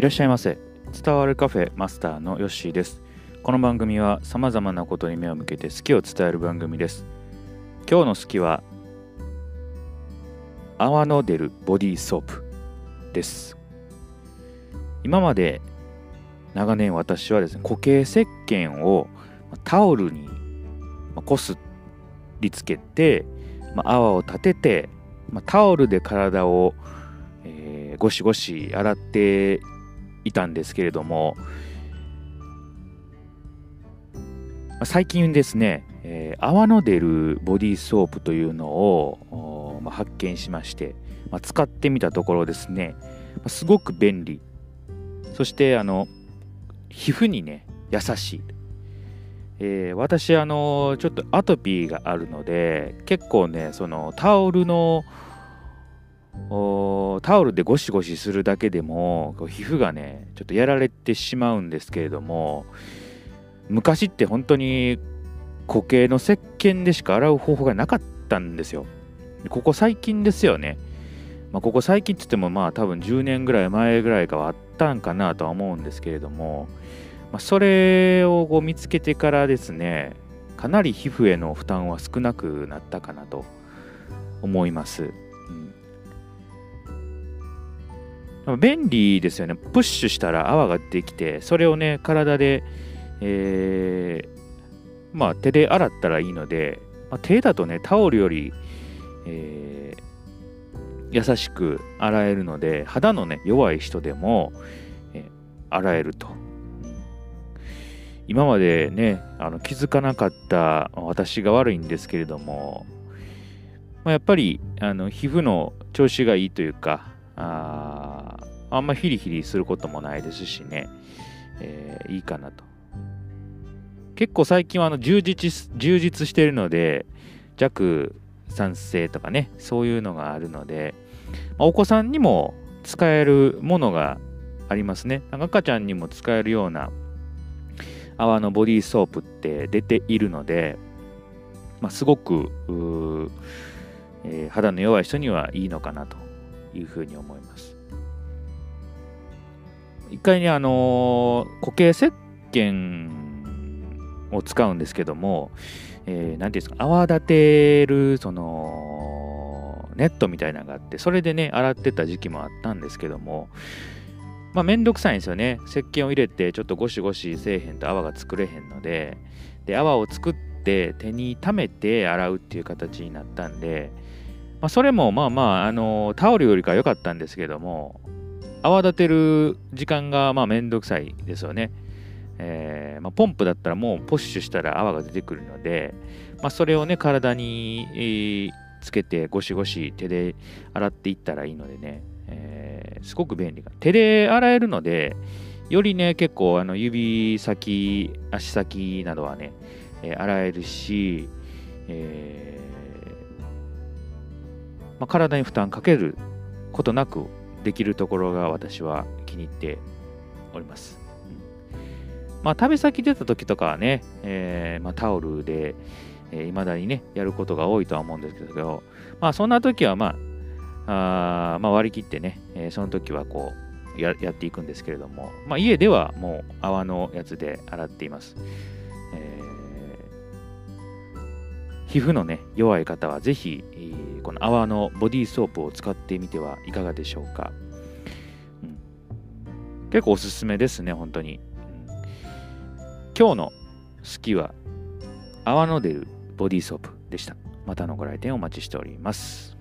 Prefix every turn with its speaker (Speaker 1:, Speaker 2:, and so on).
Speaker 1: いらっしゃいませ。伝わるカフェマスターのヨッシーです。この番組はさまざまなことに目を向けて好きを伝える番組です。今日の好きは泡の出るボディーソープです。今まで長年私はですね固形石鹸をタオルにこすりつけて、まあ、泡を立てて、まあ、タオルで体を、えー、ゴシゴシ洗っていたんですけれども、最近ですね、えー、泡の出るボディーソープというのを、まあ、発見しまして、まあ、使ってみたところですね、まあ、すごく便利。そしてあの皮膚にね優しい。えー、私あのちょっとアトピーがあるので結構ねそのタオルのタオルでゴシゴシするだけでも皮膚がねちょっとやられてしまうんですけれども昔って本当に固形の石鹸でしか洗う方法がなかったんですよ。ここ最近ですよね、まあ、ここ最近って言ってもまあ多分10年ぐらい前ぐらいかはあったんかなとは思うんですけれどもまあ、それをこう見つけてからですねかなり皮膚への負担は少なくなったかなと思います、便利ですよね。プッシュしたら泡ができてそれをね体で、えー、まあ手で洗ったらいいので、まあ、手だとねタオルより、えー、優しく洗えるので肌のね弱い人でも、えー、洗えると。今までねあの気づかなかった私が悪いんですけれども、まあ、やっぱりあの皮膚の調子がいいというかああんまヒリヒリすることもないですしね、えー、いいかなと。結構最近はあの充実充実してるので弱酸性とかねそういうのがあるので、まあ、お子さんにも使えるものがありますね。赤ちゃんにも使えるような泡のボディーソープって出ているので、まあ、すごく、えー、肌の弱い人にはいいのかなというふうに思います。一回ね、あのー、固形石鹸を使うんですけども、えー、ていうんですか、泡立てる、その、ネットみたいなのがあって、それでね、洗ってた時期もあったんですけども、まあ、めんどくさいんですよね。石鹸を入れて、ちょっとゴシゴシせえへんと泡が作れへんので、で、泡を作って手に溜めて洗うっていう形になったんで、まあ、それもまあまあ、あのタオルよりか良かったんですけども、泡立てる時間がまあめんどくさいですよね。えーまあ、ポンプだったらもうポッシュしたら泡が出てくるので、まあ、それをね、体に、つけてゴシゴシ手で洗っていったらいいのでね、えー、すごく便利。手で洗えるので、よりね、結構あの指先、足先などはね、えー、洗えるし、えーまあ、体に負担かけることなくできるところが私は気に入っております。まあ、旅先出た時とかはね、えーまあ、タオルで、えー、未だにね、やることが多いとは思うんですけど、まあ、そんな時は、まあ、あまあ、割り切ってね、えー、その時はこうややっていくんですけれども、まあ、家ではもう泡のやつで洗っています。えー、皮膚のね、弱い方はぜひ、えこの泡のボディーソープを使ってみてはいかがでしょうか。うん、結構おすすめですね、本当に。うん、今日の好きは泡の出るボディーソープでした。またのご来店お待ちしております。